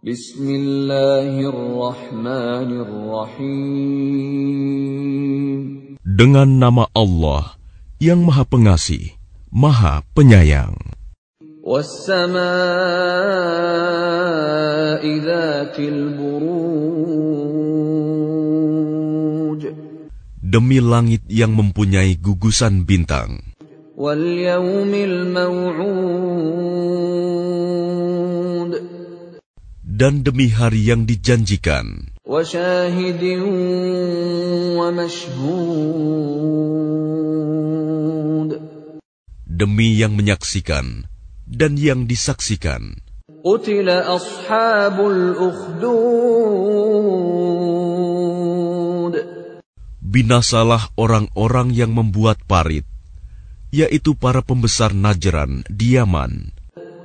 Bismillahirrahmanirrahim. Dengan nama Allah yang Maha Pengasih, Maha Penyayang. Demi langit yang mempunyai gugusan bintang dan demi hari yang dijanjikan. Demi yang menyaksikan dan yang disaksikan. Binasalah orang-orang yang membuat parit, yaitu para pembesar Najran, Diaman,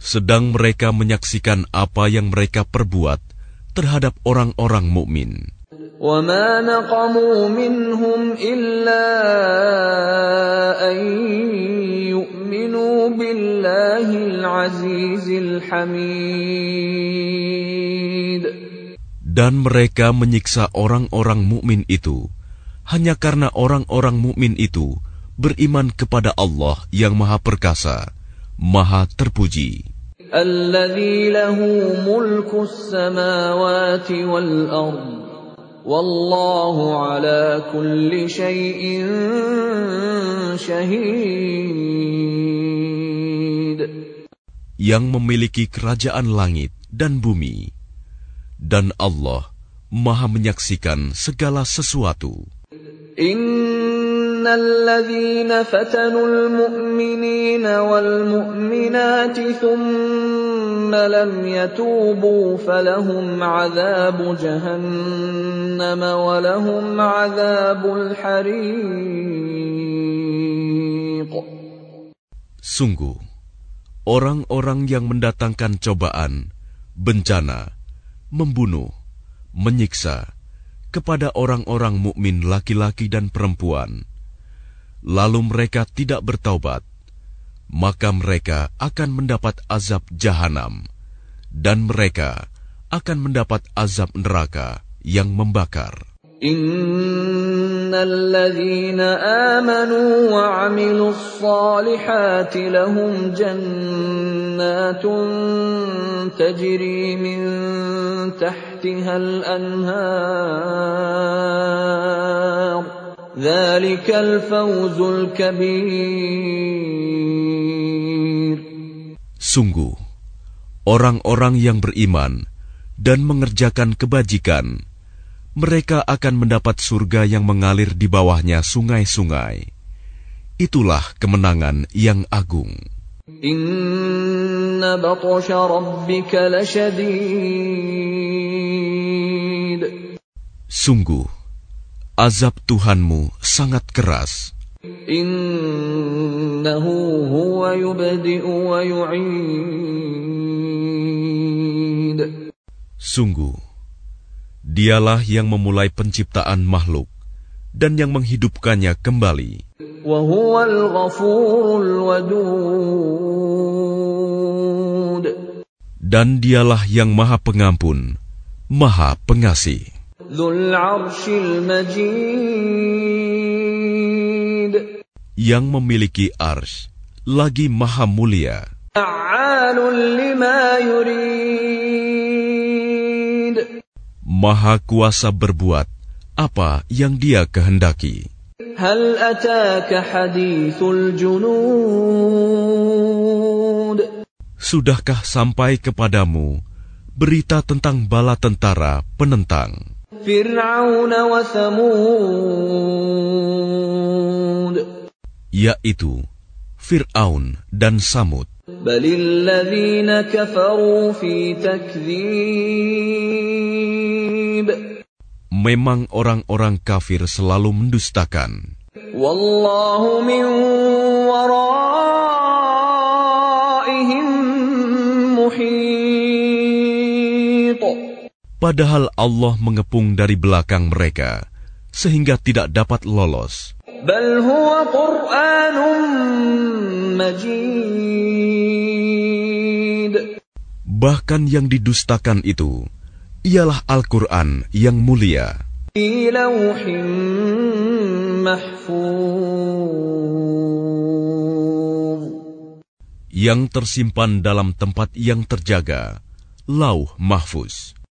sedang mereka menyaksikan apa yang mereka perbuat terhadap orang-orang mukmin. وَمَا نَقَمُوا مِنْهُمْ إِلَّا أَن يُؤْمِنُوا بِاللَّهِ الْعَزِيزِ الْحَمِيدِ Dan mereka menyiksa orang-orang mukmin itu hanya karena orang-orang mukmin itu beriman kepada Allah yang Maha Perkasa, Maha Terpuji. الَّذِي لَهُ مُلْكُ السَّمَاوَاتِ وَالْأَرْضِ وَاللَّهُ عَلَى كُلِّ شَيْءٍ شَهِيدٌ yang memiliki kerajaan langit dan bumi, dan Allah Maha menyaksikan segala sesuatu. إِنَّ الَّذِينَ فَتَنُوا الْمُؤْمِنِينَ وَالْمُؤْمِنَاتِ ثُمَّ لَمْ يَتُوبُوا فَلَهُمْ عَذَابُ جَهَنَّمَ وَلَهُمْ عَذَابُ الْحَرِيقِ Sungguh, orang-orang yang mendatangkan cobaan, bencana, membunuh, menyiksa kepada orang-orang mukmin laki-laki dan perempuan, lalu mereka tidak bertaubat, maka mereka akan mendapat azab jahanam, dan mereka akan mendapat azab neraka yang membakar. إِنَّ الَّذِينَ آمَنُوا وَعَمِلُوا الصَّالِحَاتِ لَهُمْ جَنَّاتٌ تَجْرِي مِن تَحْتِهَا الْأَنْهَارُ Sungguh, orang-orang yang beriman dan mengerjakan kebajikan, mereka akan mendapat surga yang mengalir di bawahnya sungai-sungai. Itulah kemenangan yang agung. Sungguh, azab Tuhanmu sangat keras. Innahu huwa yubdi'u wa yu'id. Sungguh, dialah yang memulai penciptaan makhluk dan yang menghidupkannya kembali. Dan dialah yang maha pengampun, maha pengasih. Yang memiliki ars lagi maha mulia. Maha kuasa berbuat apa yang dia kehendaki. Sudahkah sampai kepadamu berita tentang bala tentara penentang? Fir'aun wa yaitu Fir'aun dan Samud. Memang orang-orang kafir selalu mendustakan. Wallahu padahal Allah mengepung dari belakang mereka sehingga tidak dapat lolos. Bahkan yang didustakan itu ialah Al-Qur'an yang mulia. Yang tersimpan dalam tempat yang terjaga, lauh mahfuz.